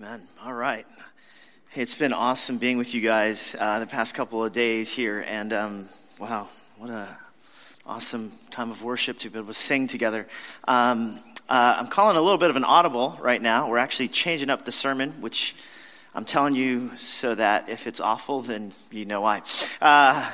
Amen. All right. It's been awesome being with you guys uh, the past couple of days here, and um, wow, what a awesome time of worship to be able to sing together. Um, uh, I'm calling a little bit of an audible right now. We're actually changing up the sermon, which I'm telling you so that if it's awful, then you know why. Uh,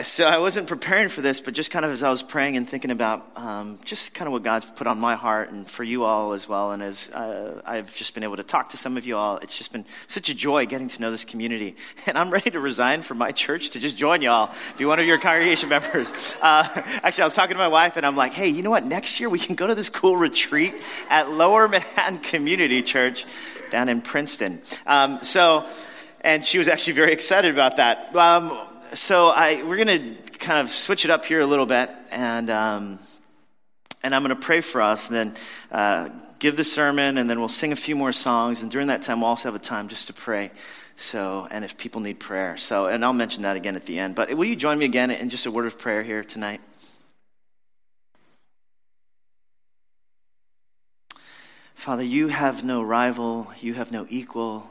so I wasn't preparing for this, but just kind of as I was praying and thinking about um, just kind of what God's put on my heart and for you all as well, and as uh, I've just been able to talk to some of you all, it's just been such a joy getting to know this community. And I'm ready to resign from my church to just join y'all, be one of your congregation members. Uh, actually, I was talking to my wife, and I'm like, hey, you know what? Next year we can go to this cool retreat at Lower Manhattan Community Church down in Princeton. Um, so, and she was actually very excited about that. Um, so I, we're going to kind of switch it up here a little bit, and, um, and I'm going to pray for us, and then uh, give the sermon, and then we'll sing a few more songs. And during that time, we'll also have a time just to pray. So, and if people need prayer. So, and I'll mention that again at the end. But will you join me again in just a word of prayer here tonight? Father, you have no rival, you have no equal.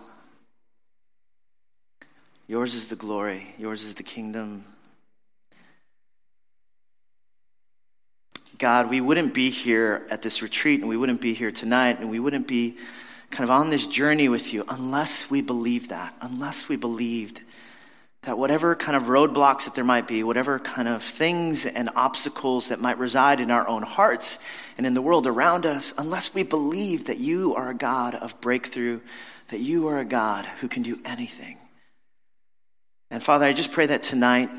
Yours is the glory, yours is the kingdom. God, we wouldn't be here at this retreat and we wouldn't be here tonight and we wouldn't be kind of on this journey with you unless we believed that, unless we believed that whatever kind of roadblocks that there might be, whatever kind of things and obstacles that might reside in our own hearts and in the world around us, unless we believe that you are a God of breakthrough, that you are a God who can do anything. And Father, I just pray that tonight,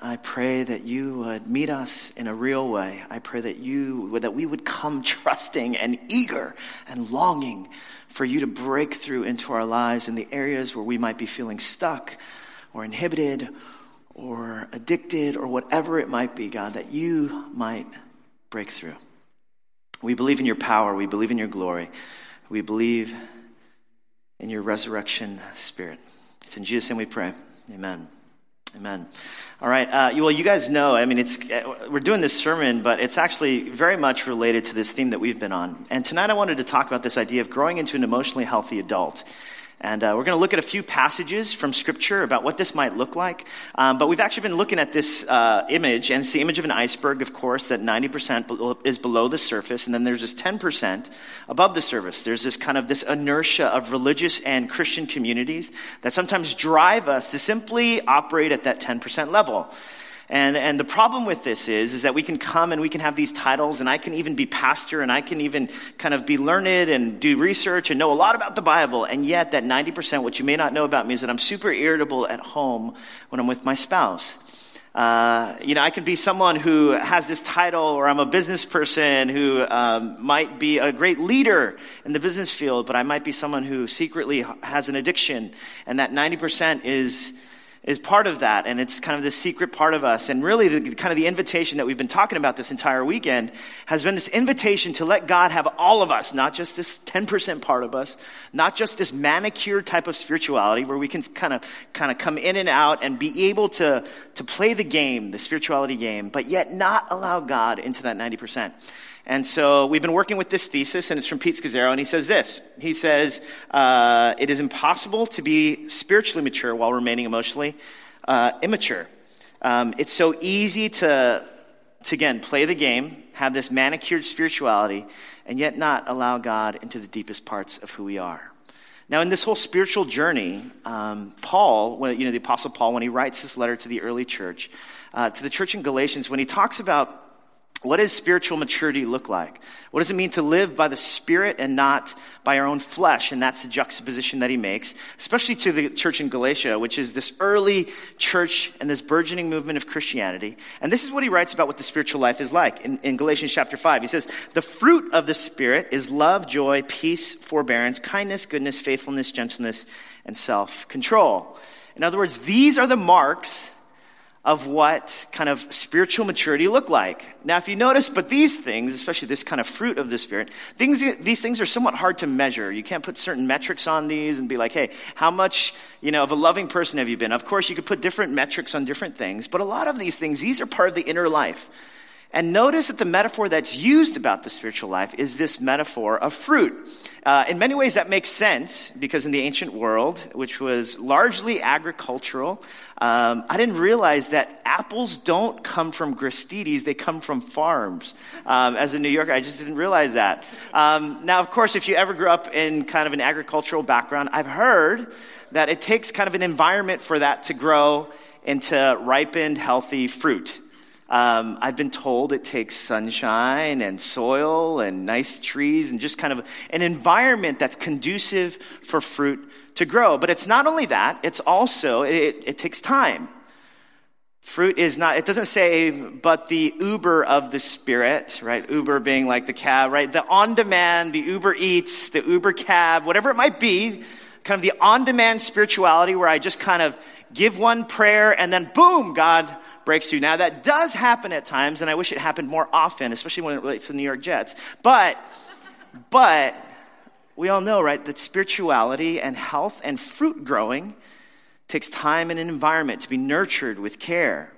I pray that you would meet us in a real way. I pray that you, that we would come trusting and eager and longing for you to break through into our lives in the areas where we might be feeling stuck or inhibited or addicted or whatever it might be, God, that you might break through. We believe in your power. We believe in your glory. We believe in your resurrection spirit. It's in Jesus' name we pray. Amen. Amen. All right. Uh, well, you guys know, I mean, it's, uh, we're doing this sermon, but it's actually very much related to this theme that we've been on. And tonight I wanted to talk about this idea of growing into an emotionally healthy adult. And uh, we're going to look at a few passages from Scripture about what this might look like. Um, but we've actually been looking at this uh, image, and it's the image of an iceberg, of course, that 90% is below the surface, and then there's this 10% above the surface. There's this kind of this inertia of religious and Christian communities that sometimes drive us to simply operate at that 10% level. And, and the problem with this is, is that we can come and we can have these titles and I can even be pastor and I can even kind of be learned and do research and know a lot about the Bible. And yet that 90%, what you may not know about me is that I'm super irritable at home when I'm with my spouse. Uh, you know, I can be someone who has this title, or I'm a business person who um, might be a great leader in the business field, but I might be someone who secretly has an addiction, and that 90% is is part of that, and it's kind of the secret part of us. And really, the, kind of the invitation that we've been talking about this entire weekend has been this invitation to let God have all of us, not just this 10% part of us, not just this manicured type of spirituality where we can kind of, kind of come in and out and be able to, to play the game, the spirituality game, but yet not allow God into that 90%. And so we've been working with this thesis, and it's from Pete Scazzero, and he says this. He says, uh, It is impossible to be spiritually mature while remaining emotionally uh, immature. Um, it's so easy to, to, again, play the game, have this manicured spirituality, and yet not allow God into the deepest parts of who we are. Now, in this whole spiritual journey, um, Paul, you know, the Apostle Paul, when he writes this letter to the early church, uh, to the church in Galatians, when he talks about what does spiritual maturity look like? What does it mean to live by the Spirit and not by our own flesh? And that's the juxtaposition that he makes, especially to the church in Galatia, which is this early church and this burgeoning movement of Christianity. And this is what he writes about what the spiritual life is like in, in Galatians chapter 5. He says, The fruit of the Spirit is love, joy, peace, forbearance, kindness, goodness, faithfulness, gentleness, and self control. In other words, these are the marks of what kind of spiritual maturity look like. Now, if you notice, but these things, especially this kind of fruit of the Spirit, things, these things are somewhat hard to measure. You can't put certain metrics on these and be like, hey, how much, you know, of a loving person have you been? Of course, you could put different metrics on different things, but a lot of these things, these are part of the inner life. And notice that the metaphor that's used about the spiritual life is this metaphor of fruit. Uh, in many ways, that makes sense because in the ancient world, which was largely agricultural, um, I didn't realize that apples don't come from Gristedes, they come from farms. Um, as a New Yorker, I just didn't realize that. Um, now, of course, if you ever grew up in kind of an agricultural background, I've heard that it takes kind of an environment for that to grow into ripened, healthy fruit. Um, I've been told it takes sunshine and soil and nice trees and just kind of an environment that's conducive for fruit to grow. But it's not only that, it's also, it, it takes time. Fruit is not, it doesn't say, but the Uber of the Spirit, right? Uber being like the cab, right? The on demand, the Uber Eats, the Uber cab, whatever it might be, kind of the on demand spirituality where I just kind of give one prayer and then boom, God breaks through. Now that does happen at times, and I wish it happened more often, especially when it relates to the New York Jets. But, but we all know, right, that spirituality and health and fruit growing takes time and an environment to be nurtured with care.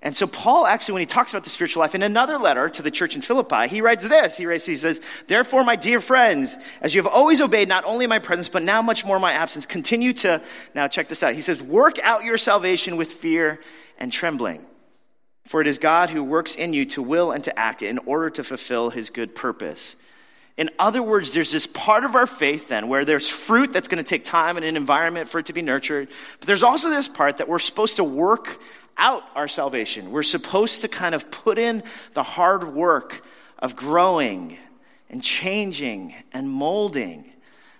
And so Paul actually, when he talks about the spiritual life in another letter to the church in Philippi, he writes this. He writes, he says, therefore, my dear friends, as you have always obeyed not only my presence, but now much more my absence, continue to, now check this out. He says, work out your salvation with fear and trembling. For it is God who works in you to will and to act in order to fulfill his good purpose. In other words, there's this part of our faith then where there's fruit that's going to take time and an environment for it to be nurtured. But there's also this part that we're supposed to work out our salvation. We're supposed to kind of put in the hard work of growing and changing and molding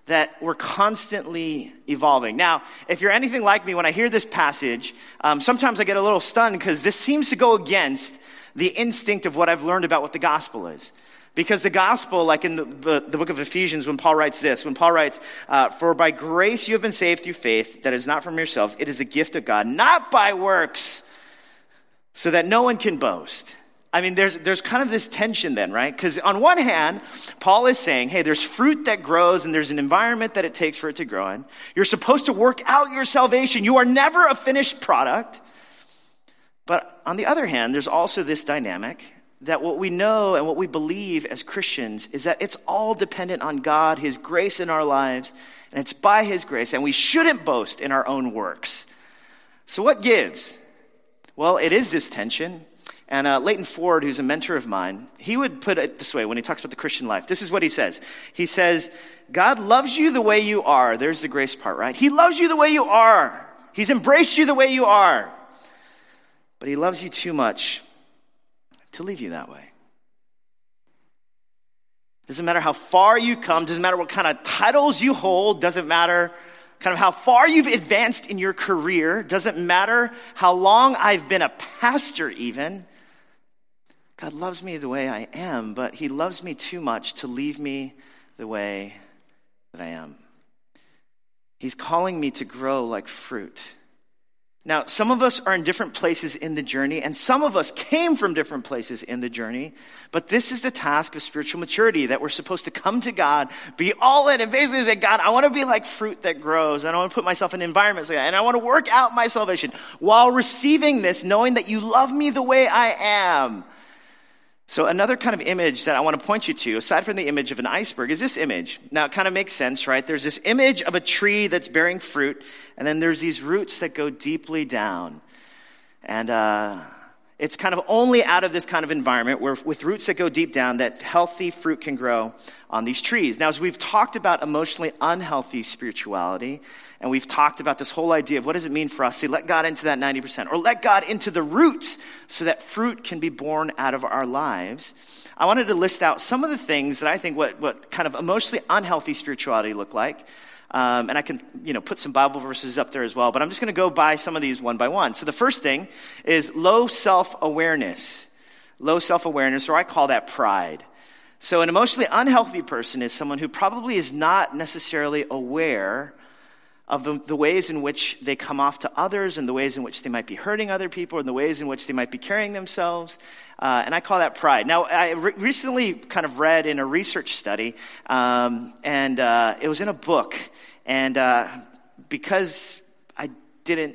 that we're constantly evolving. Now, if you're anything like me, when I hear this passage, um, sometimes I get a little stunned because this seems to go against the instinct of what I've learned about what the gospel is. Because the gospel, like in the, the, book of Ephesians, when Paul writes this, when Paul writes, uh, For by grace you have been saved through faith, that is not from yourselves, it is a gift of God, not by works, so that no one can boast. I mean, there's, there's kind of this tension then, right? Because on one hand, Paul is saying, hey, there's fruit that grows and there's an environment that it takes for it to grow in. You're supposed to work out your salvation. You are never a finished product. But on the other hand, there's also this dynamic that what we know and what we believe as Christians is that it's all dependent on God, His grace in our lives, and it's by His grace, and we shouldn't boast in our own works. So, what gives? Well, it is this tension. And uh, Leighton Ford, who's a mentor of mine, he would put it this way when he talks about the Christian life. This is what he says. He says, God loves you the way you are. There's the grace part, right? He loves you the way you are. He's embraced you the way you are. But he loves you too much to leave you that way. Doesn't matter how far you come, doesn't matter what kind of titles you hold, doesn't matter kind of how far you've advanced in your career, doesn't matter how long I've been a pastor, even. God loves me the way I am, but He loves me too much to leave me the way that I am. He's calling me to grow like fruit. Now, some of us are in different places in the journey, and some of us came from different places in the journey. But this is the task of spiritual maturity that we're supposed to come to God, be all in, and basically say, God, I want to be like fruit that grows. and I want to put myself in environments like that, and I want to work out my salvation while receiving this, knowing that you love me the way I am. So, another kind of image that I want to point you to, aside from the image of an iceberg, is this image. Now, it kind of makes sense, right? There's this image of a tree that's bearing fruit, and then there's these roots that go deeply down. And uh, it's kind of only out of this kind of environment where, with roots that go deep down, that healthy fruit can grow on these trees. Now, as we've talked about emotionally unhealthy spirituality, and we've talked about this whole idea of what does it mean for us to let God into that 90% or let God into the roots so that fruit can be born out of our lives. I wanted to list out some of the things that I think what, what kind of emotionally unhealthy spirituality look like. Um, and I can, you know, put some Bible verses up there as well. But I'm just going to go by some of these one by one. So the first thing is low self awareness. Low self awareness, or I call that pride. So, an emotionally unhealthy person is someone who probably is not necessarily aware of the, the, ways in which they come off to others and the ways in which they might be hurting other people and the ways in which they might be carrying themselves. Uh, and I call that pride. Now, I re- recently kind of read in a research study, um, and uh, it was in a book. And uh, because I didn't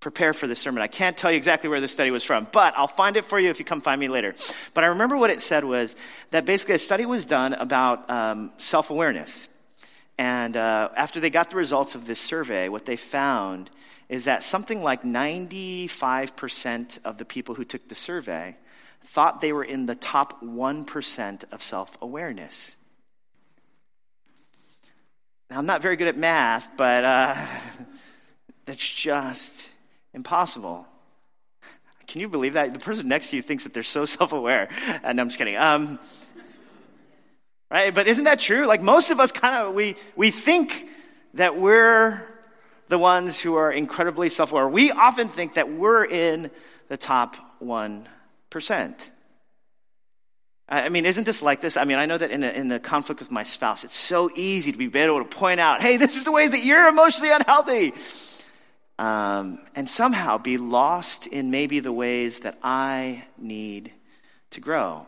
prepare for this sermon. I can't tell you exactly where the study was from, but I'll find it for you if you come find me later. But I remember what it said was that basically a study was done about um, self awareness. And uh, after they got the results of this survey, what they found is that something like 95% of the people who took the survey thought they were in the top 1% of self awareness. Now, I'm not very good at math, but uh, that's just impossible. Can you believe that? The person next to you thinks that they're so self aware. And uh, I'm just kidding. Um, right? But isn't that true? Like most of us kind of, we, we think that we're the ones who are incredibly self aware. We often think that we're in the top 1%. I mean, isn't this like this? I mean, I know that in, in the conflict with my spouse, it's so easy to be able to point out, hey, this is the way that you're emotionally unhealthy. Um, and somehow be lost in maybe the ways that I need to grow.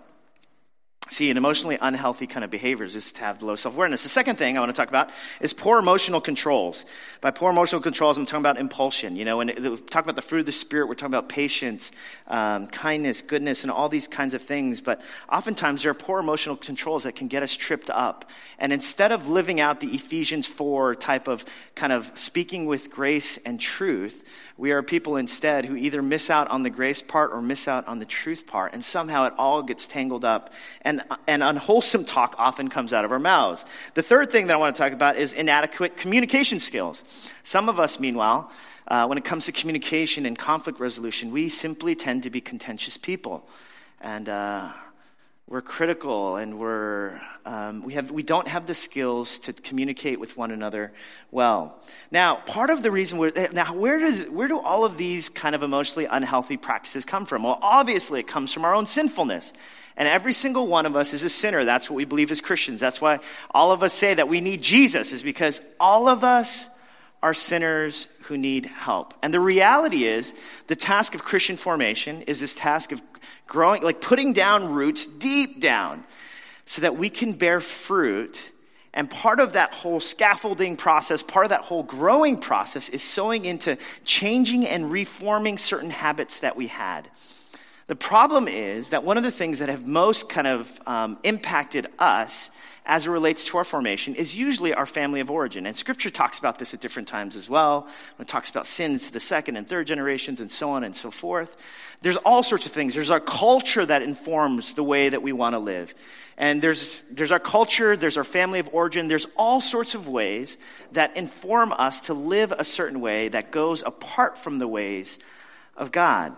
See, an emotionally unhealthy kind of behaviors is to have low self awareness. The second thing I want to talk about is poor emotional controls. By poor emotional controls, I'm talking about impulsion. You know, when we talk about the fruit of the Spirit, we're talking about patience, um, kindness, goodness, and all these kinds of things. But oftentimes there are poor emotional controls that can get us tripped up. And instead of living out the Ephesians 4 type of kind of speaking with grace and truth, we are people instead who either miss out on the grace part or miss out on the truth part. And somehow it all gets tangled up. And, and unwholesome talk often comes out of our mouths. The third thing that I want to talk about is inadequate communication skills. Some of us, meanwhile, uh, when it comes to communication and conflict resolution, we simply tend to be contentious people. And, uh, we're critical and we're, um, we, have, we don't have the skills to communicate with one another well. Now, part of the reason we're, eh, now where, does, where do all of these kind of emotionally unhealthy practices come from? Well, obviously it comes from our own sinfulness. And every single one of us is a sinner. That's what we believe as Christians. That's why all of us say that we need Jesus, is because all of us are sinners who need help. And the reality is, the task of Christian formation is this task of growing, like putting down roots deep down so that we can bear fruit. And part of that whole scaffolding process, part of that whole growing process is sowing into changing and reforming certain habits that we had. The problem is that one of the things that have most kind of um, impacted us as it relates to our formation is usually our family of origin. And scripture talks about this at different times as well. When it talks about sins to the second and third generations and so on and so forth. There's all sorts of things. There's our culture that informs the way that we want to live. And there's, there's our culture, there's our family of origin, there's all sorts of ways that inform us to live a certain way that goes apart from the ways of God.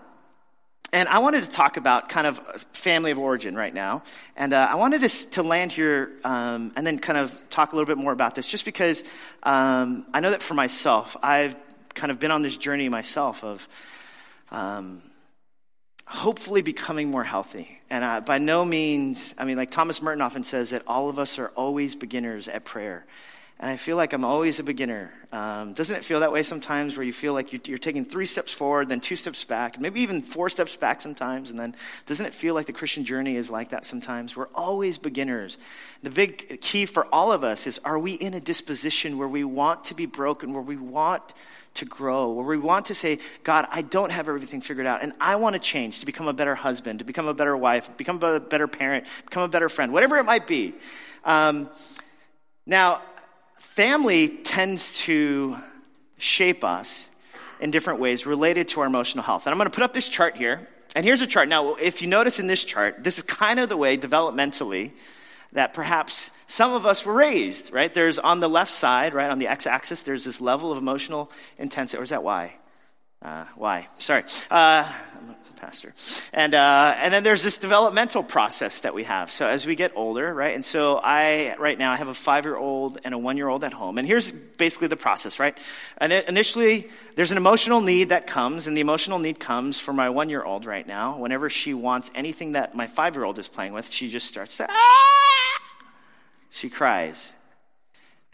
And I wanted to talk about kind of family of origin right now. And uh, I wanted to, to land here um, and then kind of talk a little bit more about this, just because um, I know that for myself, I've kind of been on this journey myself of um, hopefully becoming more healthy. And uh, by no means, I mean, like Thomas Merton often says, that all of us are always beginners at prayer. And I feel like I'm always a beginner. Um, doesn't it feel that way sometimes where you feel like you're, you're, taking three steps forward, then two steps back, maybe even four steps back sometimes? And then doesn't it feel like the Christian journey is like that sometimes? We're always beginners. The big key for all of us is are we in a disposition where we want to be broken, where we want to grow, where we want to say, God, I don't have everything figured out, and I want to change to become a better husband, to become a better wife, become a better parent, become a better friend, whatever it might be. Um, now, family tends to shape us in different ways related to our emotional health. And I'm going to put up this chart here. And here's a chart. Now, if you notice in this chart, this is kind of the way developmentally that perhaps some of us were raised, right? There's on the left side, right, on the x axis, there's this level of emotional intensity. Or is that y? Uh, y. Sorry. Uh, pastor. And, uh, and then there's this developmental process that we have. So as we get older, right? And so I, right now, I have a five year old and a one year old at home. And here's basically the process, right? And initially, there's an emotional need that comes, and the emotional need comes for my one year old right now. Whenever she wants anything that my five year old is playing with, she just starts to, ah! She cries.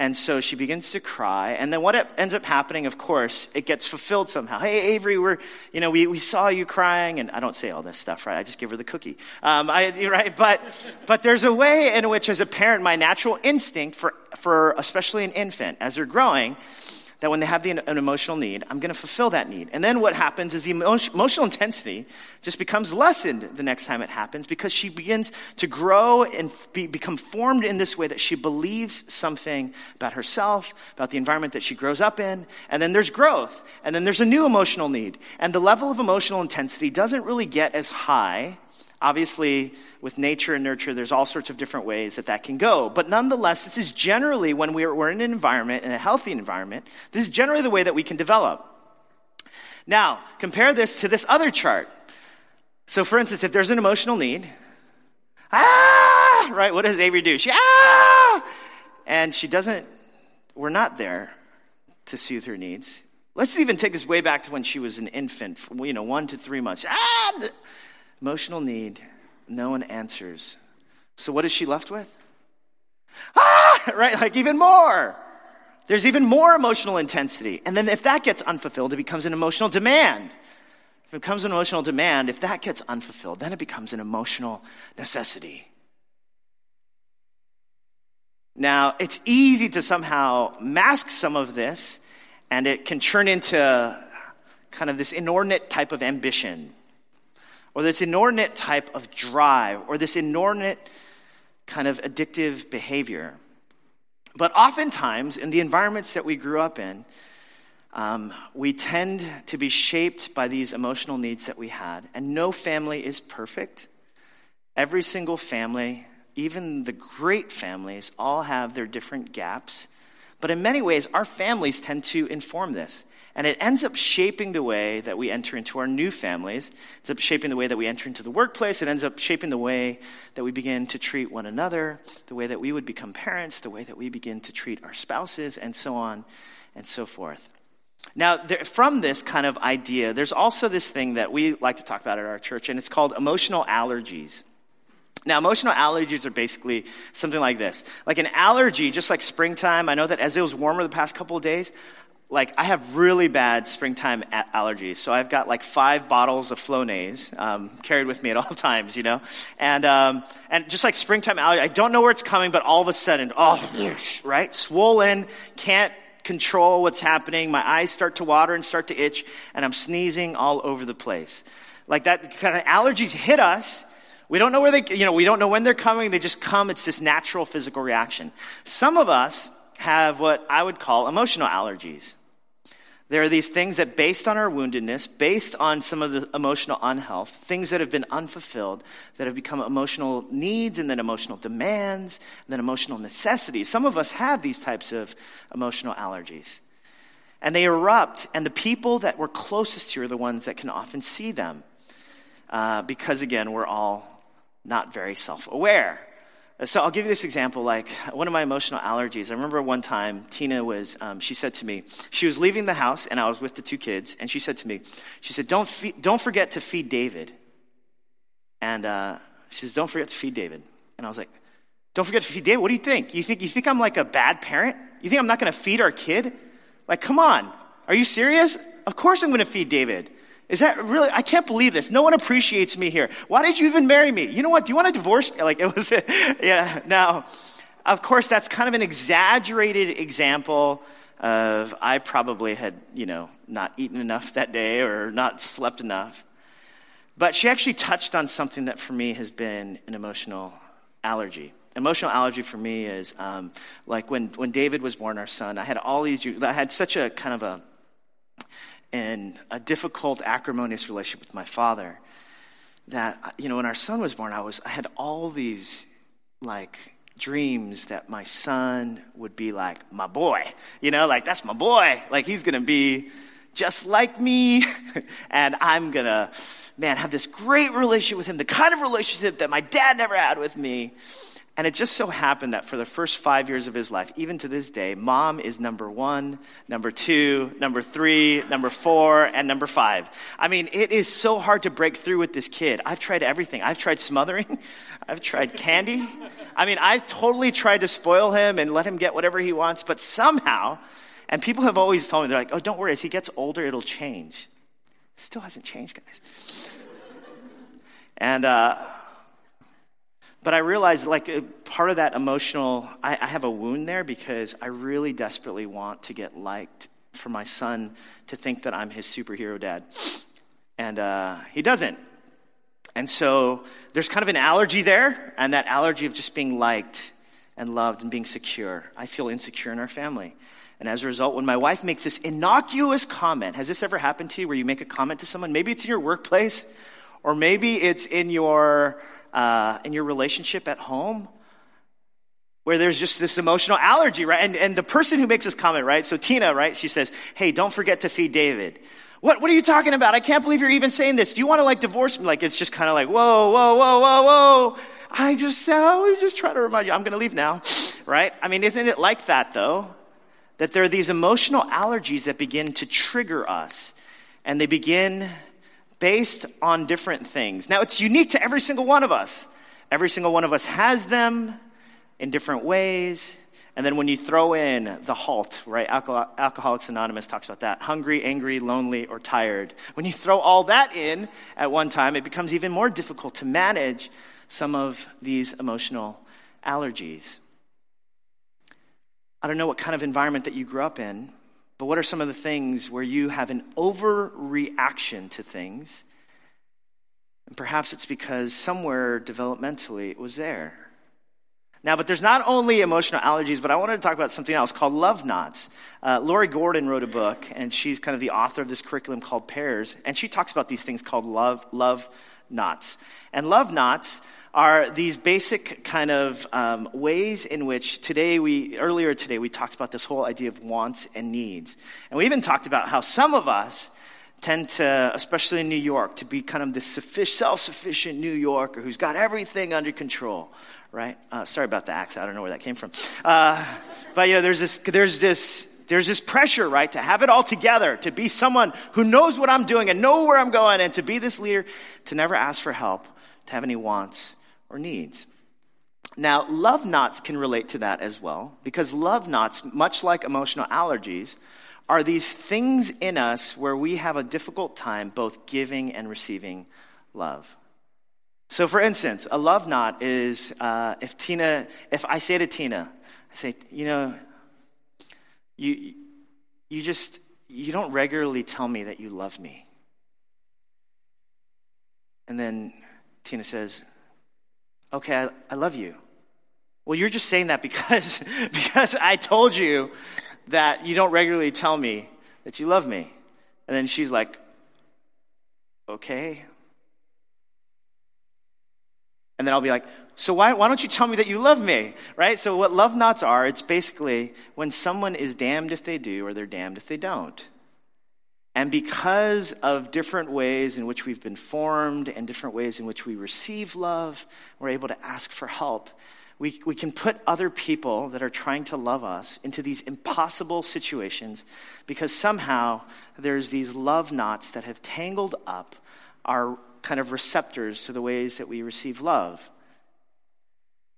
And so she begins to cry. And then what ends up happening, of course, it gets fulfilled somehow. Hey, Avery, we're, you know, we, we saw you crying. And I don't say all this stuff, right? I just give her the cookie. Um, I, right? But, but there's a way in which, as a parent, my natural instinct for, for especially an infant, as they're growing, that when they have the, an emotional need, I'm going to fulfill that need. And then what happens is the emotional intensity just becomes lessened the next time it happens because she begins to grow and be, become formed in this way that she believes something about herself, about the environment that she grows up in. And then there's growth. And then there's a new emotional need. And the level of emotional intensity doesn't really get as high Obviously, with nature and nurture, there's all sorts of different ways that that can go. But nonetheless, this is generally when we're, we're in an environment, in a healthy environment, this is generally the way that we can develop. Now, compare this to this other chart. So, for instance, if there's an emotional need, ah, right, what does Avery do? She, ah, and she doesn't, we're not there to soothe her needs. Let's even take this way back to when she was an infant, you know, one to three months. Ah, Emotional need, no one answers. So what is she left with? Ah, right? Like even more. There's even more emotional intensity. And then if that gets unfulfilled, it becomes an emotional demand. If it becomes an emotional demand, if that gets unfulfilled, then it becomes an emotional necessity. Now, it's easy to somehow mask some of this, and it can turn into kind of this inordinate type of ambition or this inordinate type of drive, or this inordinate kind of addictive behavior. But oftentimes, in the environments that we grew up in, um, we tend to be shaped by these emotional needs that we had. And no family is perfect. Every single family, even the great families, all have their different gaps. But in many ways, our families tend to inform this. And it ends up shaping the way that we enter into our new families. It ends up shaping the way that we enter into the workplace. It ends up shaping the way that we begin to treat one another, the way that we would become parents, the way that we begin to treat our spouses, and so on and so forth. Now, there, from this kind of idea, there's also this thing that we like to talk about at our church, and it's called emotional allergies. Now, emotional allergies are basically something like this. Like an allergy, just like springtime, I know that as it was warmer the past couple of days, like I have really bad springtime allergies, so I've got like five bottles of Flonase um, carried with me at all times, you know, and um, and just like springtime allergy, I don't know where it's coming, but all of a sudden, oh, right, swollen, can't control what's happening. My eyes start to water and start to itch, and I'm sneezing all over the place. Like that kind of allergies hit us. We don't know where they, you know, we don't know when they're coming. They just come. It's this natural physical reaction. Some of us have what I would call emotional allergies. There are these things that, based on our woundedness, based on some of the emotional unhealth, things that have been unfulfilled, that have become emotional needs and then emotional demands, and then emotional necessities. Some of us have these types of emotional allergies. And they erupt, and the people that we're closest to are the ones that can often see them. Uh, because, again, we're all not very self aware. So I'll give you this example. Like one of my emotional allergies. I remember one time Tina was. Um, she said to me, she was leaving the house, and I was with the two kids, and she said to me, she said, "Don't feed, don't forget to feed David." And uh, she says, "Don't forget to feed David." And I was like, "Don't forget to feed David." What do you think? You think you think I'm like a bad parent? You think I'm not going to feed our kid? Like, come on, are you serious? Of course I'm going to feed David. Is that really? I can't believe this. No one appreciates me here. Why did you even marry me? You know what? Do you want to divorce me? Like it was, yeah. Now, of course, that's kind of an exaggerated example of I probably had, you know, not eaten enough that day or not slept enough. But she actually touched on something that for me has been an emotional allergy. Emotional allergy for me is um, like when, when David was born, our son, I had all these, I had such a kind of a, in a difficult, acrimonious relationship with my father that, you know, when our son was born, I, was, I had all these, like, dreams that my son would be like my boy. You know, like, that's my boy. Like, he's going to be just like me. and I'm going to, man, have this great relationship with him, the kind of relationship that my dad never had with me. And it just so happened that for the first five years of his life, even to this day, mom is number one, number two, number three, number four, and number five. I mean, it is so hard to break through with this kid. I've tried everything. I've tried smothering. I've tried candy. I mean, I've totally tried to spoil him and let him get whatever he wants, but somehow, and people have always told me, they're like, oh, don't worry, as he gets older, it'll change. Still hasn't changed, guys. And, uh, but I realized, like, uh, part of that emotional, I, I have a wound there because I really desperately want to get liked for my son to think that I'm his superhero dad. And uh, he doesn't. And so there's kind of an allergy there, and that allergy of just being liked and loved and being secure. I feel insecure in our family. And as a result, when my wife makes this innocuous comment, has this ever happened to you where you make a comment to someone? Maybe it's in your workplace, or maybe it's in your, uh, in your relationship at home, where there's just this emotional allergy, right? And, and the person who makes this comment, right? So Tina, right? She says, Hey, don't forget to feed David. What, what are you talking about? I can't believe you're even saying this. Do you want to like divorce me? Like, it's just kind of like, whoa, whoa, whoa, whoa, whoa. I just I was just trying to remind you, I'm going to leave now, right? I mean, isn't it like that though? That there are these emotional allergies that begin to trigger us and they begin based on different things. Now, it's unique to every single one of us. Every single one of us has them in different ways. And then when you throw in the halt, right? Alcohol- Alcoholics Anonymous talks about that hungry, angry, lonely, or tired. When you throw all that in at one time, it becomes even more difficult to manage some of these emotional allergies. I don't know what kind of environment that you grew up in, but what are some of the things where you have an overreaction to things? And perhaps it's because somewhere developmentally it was there. Now, but there's not only emotional allergies, but I wanted to talk about something else called love knots. Uh, Lori Gordon wrote a book, and she's kind of the author of this curriculum called Pairs, and she talks about these things called love, love knots. And love knots are these basic kind of um, ways in which today we, earlier today, we talked about this whole idea of wants and needs. And we even talked about how some of us tend to, especially in New York, to be kind of this self sufficient New Yorker who's got everything under control, right? Uh, sorry about the accent. I don't know where that came from. Uh, but, you know, there's this, there's this, there's this pressure, right, to have it all together, to be someone who knows what I'm doing and know where I'm going, and to be this leader, to never ask for help, to have any wants or needs. Now, love knots can relate to that as well, because love knots, much like emotional allergies, are these things in us where we have a difficult time both giving and receiving love. So, for instance, a love knot is uh, if Tina, if I say to Tina, I say, you know, you, you just, you don't regularly tell me that you love me. And then Tina says, okay, I, I love you. Well, you're just saying that because, because I told you that you don't regularly tell me that you love me. And then she's like, okay, and then I'll be like, so why, why don't you tell me that you love me? Right? So what love knots are, it's basically when someone is damned if they do or they're damned if they don't. And because of different ways in which we've been formed and different ways in which we receive love, we're able to ask for help. We, we can put other people that are trying to love us into these impossible situations because somehow there's these love knots that have tangled up our kind of receptors to the ways that we receive love.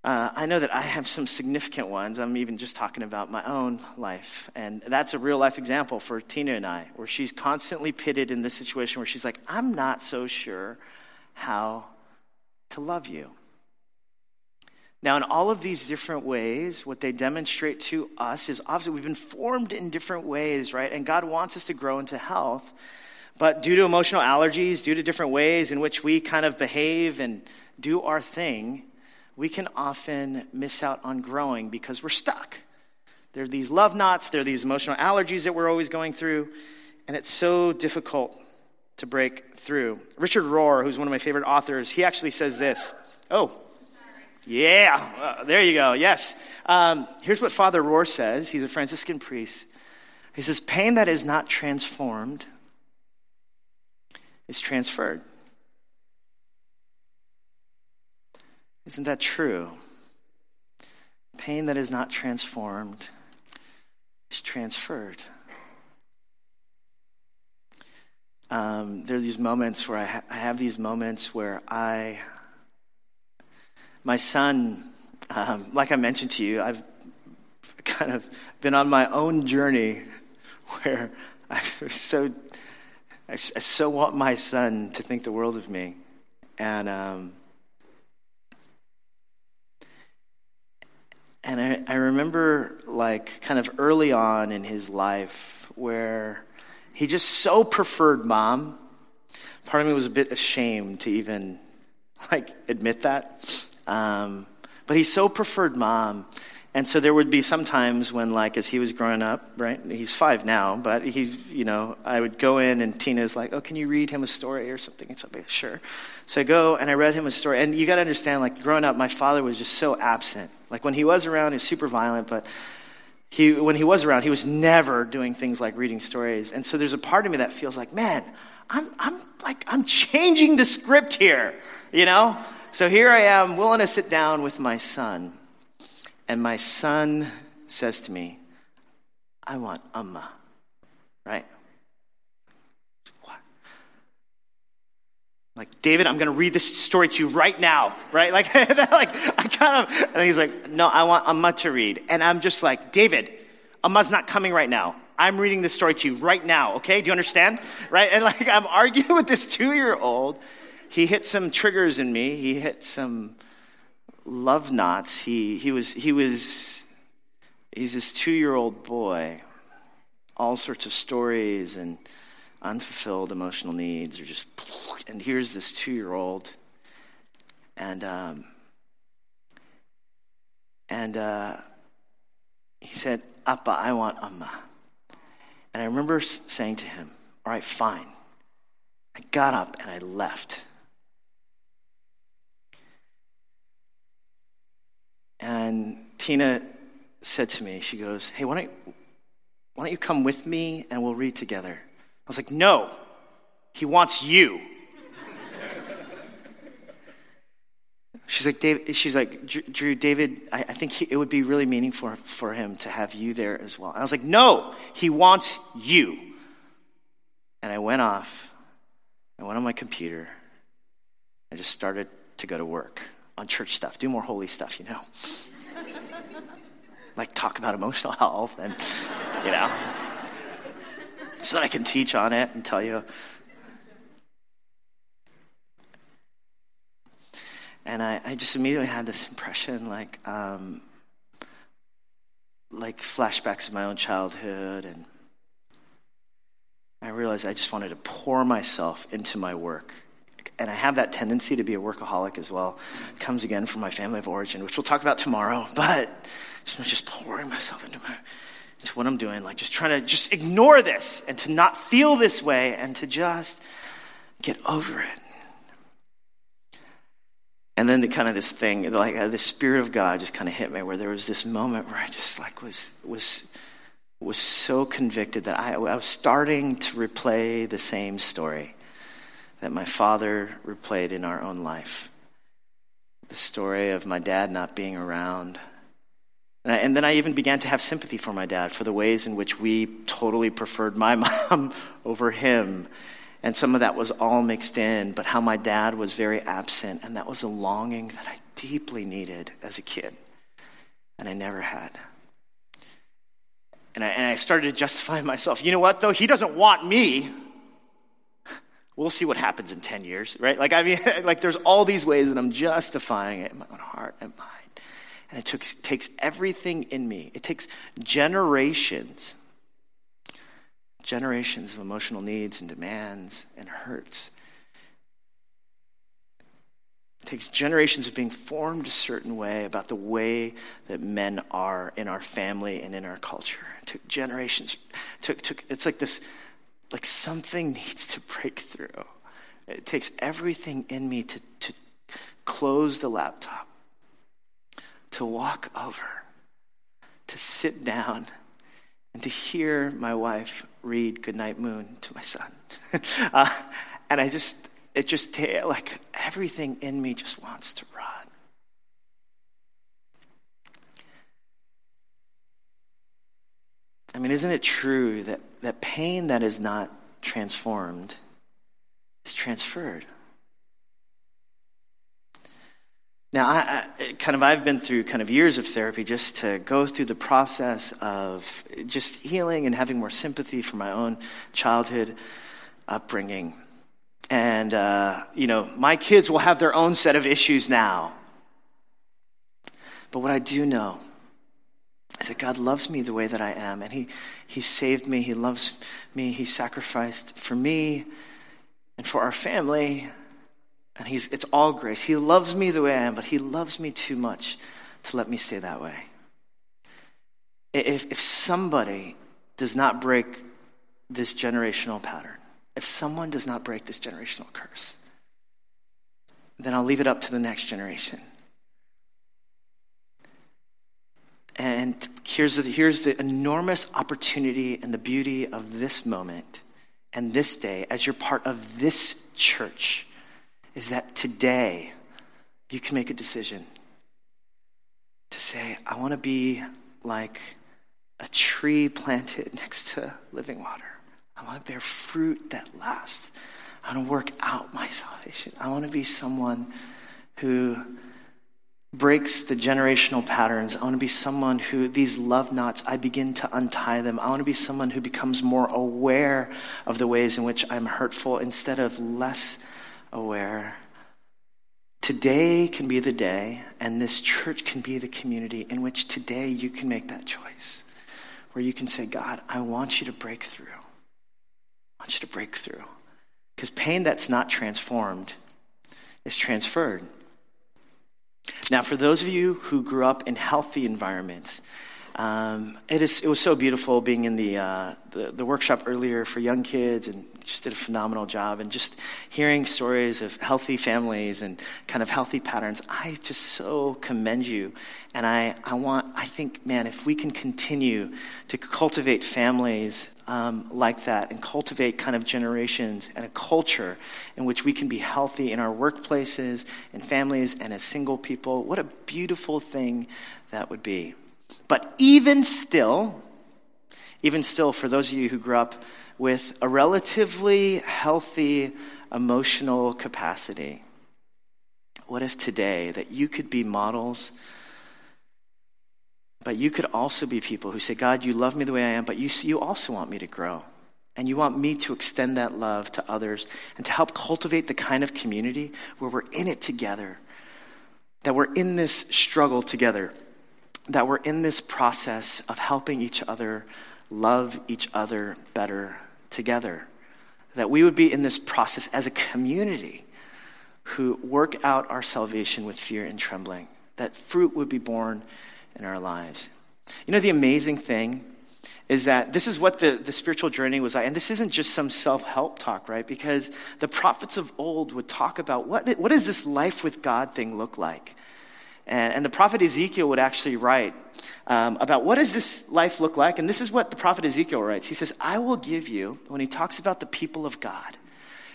Uh, I know that I have some significant ones. I'm even just talking about my own life. And that's a real life example for Tina and I, where she's constantly pitted in this situation where she's like, I'm not so sure how to love you. Now, in all of these different ways, what they demonstrate to us is obviously we've been formed in different ways, right? And God wants us to grow into health. But due to emotional allergies, due to different ways in which we kind of behave and do our thing, we can often miss out on growing because we're stuck. There are these love knots, there are these emotional allergies that we're always going through, and it's so difficult to break through. Richard Rohr, who's one of my favorite authors, he actually says this. Oh, yeah, uh, there you go. Yes. Um, here's what Father Rohr says. He's a Franciscan priest. He says, Pain that is not transformed is transferred. Isn't that true? Pain that is not transformed is transferred. Um, there are these moments where I, ha- I, have these moments where I, my son, um, like I mentioned to you, I've kind of been on my own journey where I'm so I, so want my son to think the world of me. And, um, and I, I remember, like, kind of early on in his life where he just so preferred mom. Part of me was a bit ashamed to even like admit that. Um, but he so preferred mom. And so there would be some times when, like, as he was growing up, right? He's five now, but he, you know, I would go in and Tina's like, "Oh, can you read him a story or something?" And something, sure. So I go and I read him a story. And you got to understand, like, growing up, my father was just so absent. Like when he was around, he was super violent, but he, when he was around, he was never doing things like reading stories. And so there's a part of me that feels like, man, I'm, I'm like, I'm changing the script here, you know? So here I am, willing to sit down with my son. And my son says to me, I want Amma, right? What? Like, David, I'm going to read this story to you right now, right? Like, like I kind of, and he's like, no, I want Amma to read. And I'm just like, David, Amma's not coming right now. I'm reading this story to you right now, okay? Do you understand? Right? And like, I'm arguing with this two year old. He hit some triggers in me. He hit some love knots. He, he was, he was, he's this two year old boy. All sorts of stories and unfulfilled emotional needs are just, and here's this two year old. And, um, and, uh, he said, Appa, I want Amma. And I remember saying to him, All right, fine. I got up and I left. And Tina said to me, she goes, Hey, why don't, you, why don't you come with me and we'll read together? I was like, No, he wants you. She's like, she's like, Drew, David, I, I think he, it would be really meaningful for, for him to have you there as well. And I was like, no, he wants you. And I went off, I went on my computer, I just started to go to work on church stuff, do more holy stuff, you know. like talk about emotional health and, you know, so that I can teach on it and tell you. And I, I just immediately had this impression like, um, like flashbacks of my own childhood and I realized I just wanted to pour myself into my work and I have that tendency to be a workaholic as well. It comes again from my family of origin, which we'll talk about tomorrow. But just pouring myself into my into what I'm doing, like just trying to just ignore this and to not feel this way and to just get over it. And then the kind of this thing, like uh, the Spirit of God just kind of hit me where there was this moment where I just like was was was so convicted that I, I was starting to replay the same story that my father replayed in our own life. The story of my dad not being around. And, I, and, then I even began to have sympathy for my dad for the ways in which we totally preferred my mom over him. And some of that was all mixed in, but how my dad was very absent. And that was a longing that I deeply needed as a kid. And I never had. And I, and I started to justify myself. You know what, though? He doesn't want me we'll see what happens in 10 years, right? Like, I mean, like there's all these ways that I'm justifying it in my own heart and mind. And it takes everything in me. It takes generations, generations of emotional needs and demands and hurts. It takes generations of being formed a certain way about the way that men are in our family and in our culture. It took generations. Took, took, it's like this like something needs to break through. It takes everything in me to, to close the laptop, to walk over, to sit down, and to hear my wife read Goodnight Moon to my son. uh, and I just, it just, like everything in me just wants to run. I mean, isn't it true that, that pain that is not transformed is transferred? Now, I, I, kind of, I've been through kind of years of therapy just to go through the process of just healing and having more sympathy for my own childhood upbringing. And, uh, you know, my kids will have their own set of issues now. But what I do know is that God loves me the way that I am. And He, he saved me. He loves me. He sacrificed for me and for our family. And he's, it's all grace. He loves me the way I am, but He loves me too much to let me stay that way. If, if somebody does not break this generational pattern, if someone does not break this generational curse, then I'll leave it up to the next generation. And here's the, here's the enormous opportunity and the beauty of this moment and this day as you're part of this church is that today you can make a decision to say, I want to be like a tree planted next to living water. I want to bear fruit that lasts. I want to work out my salvation. I want to be someone who breaks the generational patterns. I want to be someone who, these love knots, I begin to untie them. I want to be someone who becomes more aware of the ways in which I'm hurtful instead of less aware. Today can be the day, and this church can be the community in which today you can make that choice. Where you can say, God, I want you to break through. I want you to break through. Because pain that's not transformed is transferred. Now, for those of you who grew up in healthy environments, um, it, is, it was so beautiful being in the, uh, the, the, workshop earlier for young kids and just did a phenomenal job. And just hearing stories of healthy families and kind of healthy patterns, I just so commend you. And I, I want, I think, man, if we can continue to cultivate families um, like that and cultivate kind of generations and a culture in which we can be healthy in our workplaces and families and as single people, what a beautiful thing that would be. But even still, even still, for those of you who grew up with a relatively healthy emotional capacity, what if today that you could be models? But you could also be people who say, God, you love me the way I am, but you, you also want me to grow. And you want me to extend that love to others and to help cultivate the kind of community where we're in it together, that we're in this struggle together, that we're in this process of helping each other love each other better together. That we would be in this process as a community who work out our salvation with fear and trembling. That fruit would be borne in our lives. You know, the amazing thing is that this is what the, the spiritual journey was like. And this isn't just some self help talk, right? Because the prophets of old would talk about what, what does this life with God thing look like? And, and the prophet Ezekiel would actually write um, about what does this life look like? And this is what the prophet Ezekiel writes. He says, I will give you, when he talks about the people of God,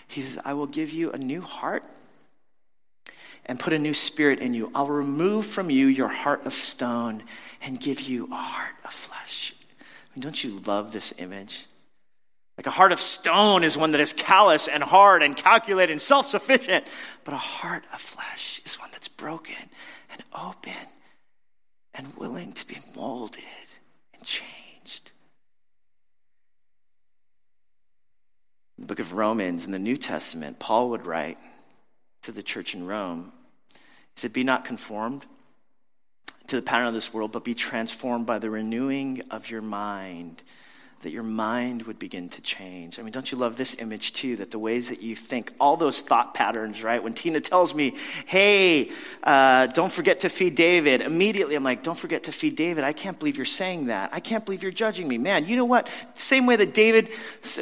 he says, I will give you a new heart and put a new spirit in you. I'll remove from you your heart of stone and give you a heart of flesh. I mean, don't you love this image? Like a heart of stone is one that is callous and hard and calculated and self sufficient, but a heart of flesh is one that's broken open and willing to be molded and changed. In the book of Romans in the New Testament, Paul would write to the church in Rome. He said, Be not conformed to the pattern of this world, but be transformed by the renewing of your mind that your mind would begin to change. I mean, don't you love this image too? That the ways that you think, all those thought patterns, right? When Tina tells me, hey, uh, don't forget to feed David, immediately I'm like, don't forget to feed David. I can't believe you're saying that. I can't believe you're judging me. Man, you know what? Same way that David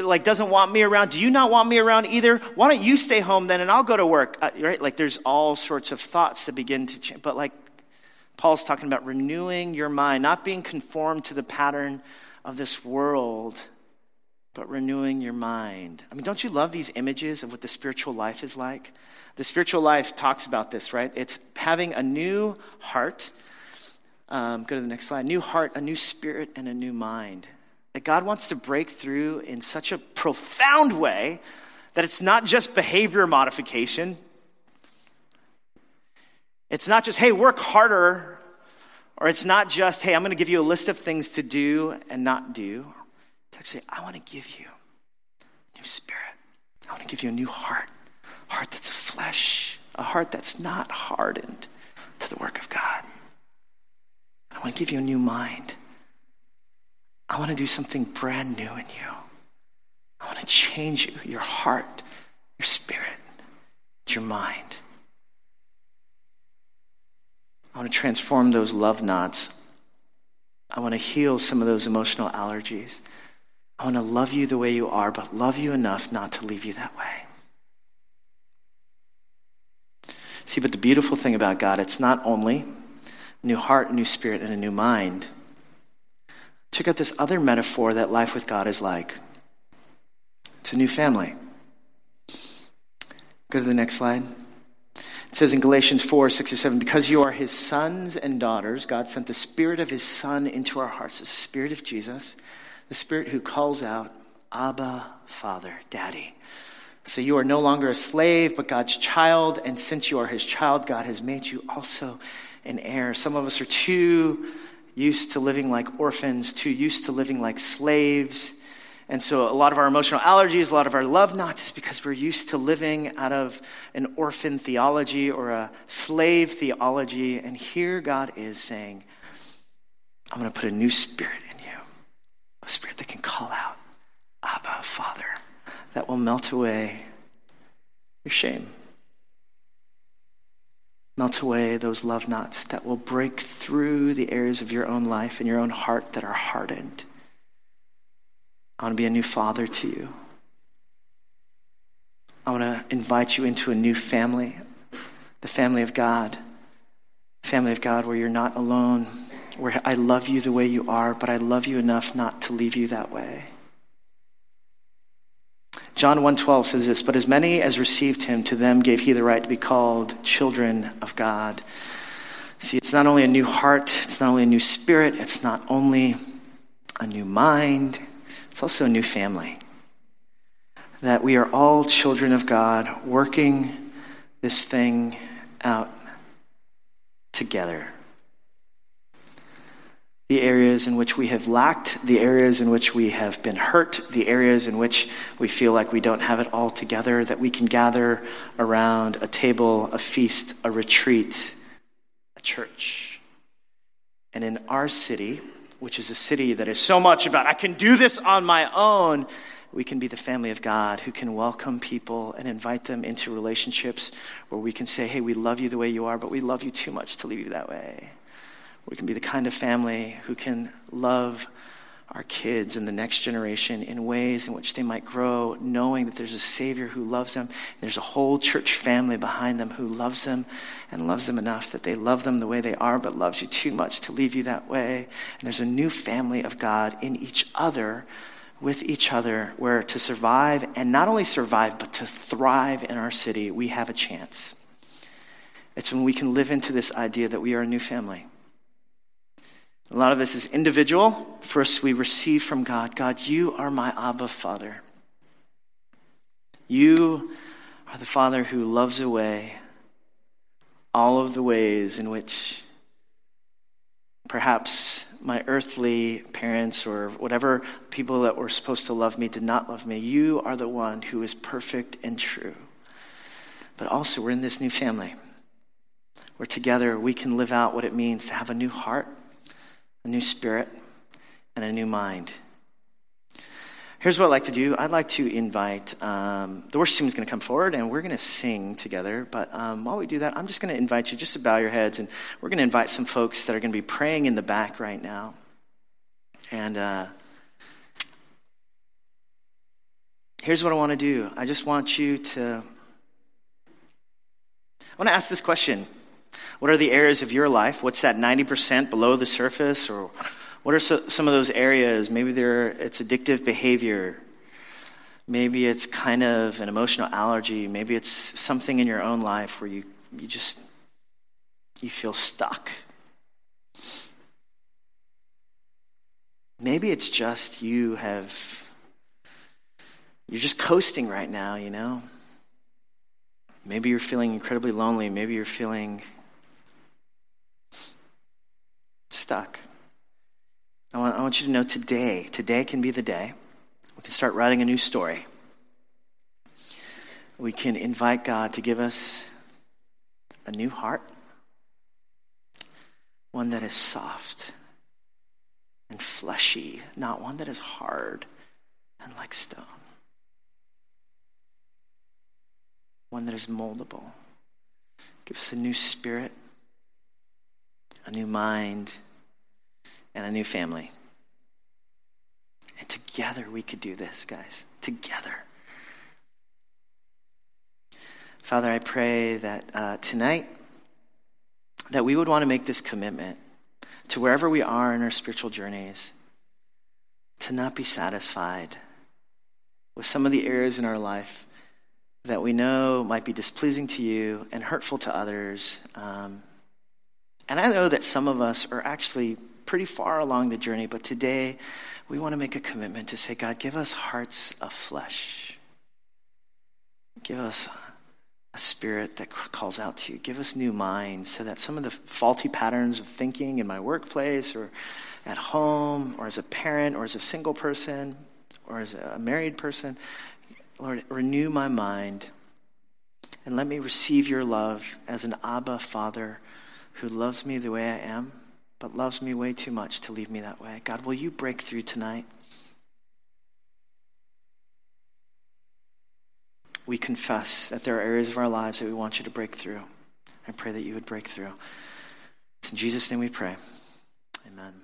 like doesn't want me around. Do you not want me around either? Why don't you stay home then and I'll go to work? Uh, right? Like there's all sorts of thoughts that begin to change. But like Paul's talking about renewing your mind, not being conformed to the pattern of this world, but renewing your mind. I mean, don't you love these images of what the spiritual life is like? The spiritual life talks about this, right? It's having a new heart. Um, go to the next slide. New heart, a new spirit, and a new mind. That God wants to break through in such a profound way that it's not just behavior modification. It's not just, hey, work harder or it's not just, hey, I'm going to give you a list of things to do and not do. It's actually, I want to give you a new spirit. I want to give you a new heart, a heart that's of flesh, a heart that's not hardened to the work of God. I want to give you a new mind, I want to do something brand new in you. I want to change you, your heart, your spirit, your mind. I want to transform those love knots. I want to heal some of those emotional allergies. I want to love you the way you are, but love you enough not to leave you that way. See, but the beautiful thing about God, it's not only a new heart, a new spirit, and a new mind. Check out this other metaphor that life with God is like it's a new family. Go to the next slide. It says in Galatians 4 6 or 7, because you are his sons and daughters, God sent the spirit of his son into our hearts, the spirit of Jesus, the spirit who calls out, Abba, Father, Daddy. So you are no longer a slave, but God's child. And since you are his child, God has made you also an heir. Some of us are too used to living like orphans, too used to living like slaves. And so a lot of our emotional allergies, a lot of our love knots is because we're used to living out of an orphan theology or a slave theology. And here God is saying, I'm going to put a new spirit in you, a spirit that can call out, Abba, Father that will melt away your shame. Melt away those love knots that will break through the areas of your own life and your own heart that are hardened. I want to be a new father to you. I want to invite you into a new family, the family of God. Family of God where you're not alone, where I love you the way you are, but I love you enough not to leave you that way. John 1:12 says this, but as many as received him to them gave he the right to be called children of God. See, it's not only a new heart, it's not only a new spirit, it's not only a new mind, it's also a new family. That we are all children of God working this thing out together the areas in which we have lacked, the areas in which we have been hurt, the areas in which we feel like we don't have it all together, that we can gather around a table, a feast, a retreat, a church. And in our city, which is a city that is so much about, I can do this on my own, we can be the family of God who can welcome people and invite them into relationships where we can say, hey, we love you the way you are, but we love you too much to leave you that way. We can be the kind of family who can love our kids and the next generation in ways in which they might grow, knowing that there's a Savior who loves them. There's a whole church family behind them who loves them and loves them enough that they love them the way they are, but loves you too much to leave you that way. And there's a new family of God in each other, with each other, where to survive, and not only survive, but to thrive in our city, we have a chance. It's when we can live into this idea that we are a new family a lot of this is individual. First, we receive from God God, you are my Abba Father. You are the Father who loves away all of the ways in which perhaps my earthly parents or whatever people that were supposed to love me did not love me. You are the one who is perfect and true. But also, we're in this new family where together we can live out what it means to have a new heart a new spirit, and a new mind. Here's what I'd like to do. I'd like to invite um, the worship team is going to come forward and we're going to sing together. But um, while we do that, I'm just going to invite you just to bow your heads and we're going to invite some folks that are going to be praying in the back right now. And uh, here's what I want to do I just want you to. I want to ask this question what are the areas of your life? What's that 90% below the surface? Or what are so, some of those areas? Maybe it's addictive behavior. Maybe it's kind of an emotional allergy. Maybe it's something in your own life where you, you just you feel stuck. Maybe it's just you have you're just coasting right now, you know? Maybe you're feeling incredibly lonely. Maybe you're feeling stuck. I want, I want you to know today, today can be the day. We can start writing a new story. We can invite God to give us a new heart, one that is soft and fleshy, not one that is hard and like stone. One that is moldable. Give us a new spirit, a new mind, and a new family. And together we could do this, guys. Together. Father, I pray that uh, tonight that we would want to make this commitment to wherever we are in our spiritual journeys to not be satisfied with some of the areas in our life that we know might be displeasing to you and hurtful to others. Um, and I know that some of us are actually pretty far along the journey, but today we want to make a commitment to say, God, give us hearts of flesh. Give us a spirit that calls out to you. Give us new minds so that some of the faulty patterns of thinking in my workplace or at home or as a parent or as a single person or as a married person, Lord, renew my mind and let me receive your love as an Abba Father who loves me the way I am, but loves me way too much to leave me that way. God, will you break through tonight? we confess that there are areas of our lives that we want you to break through. I pray that you would break through. It's in Jesus' name we pray. Amen.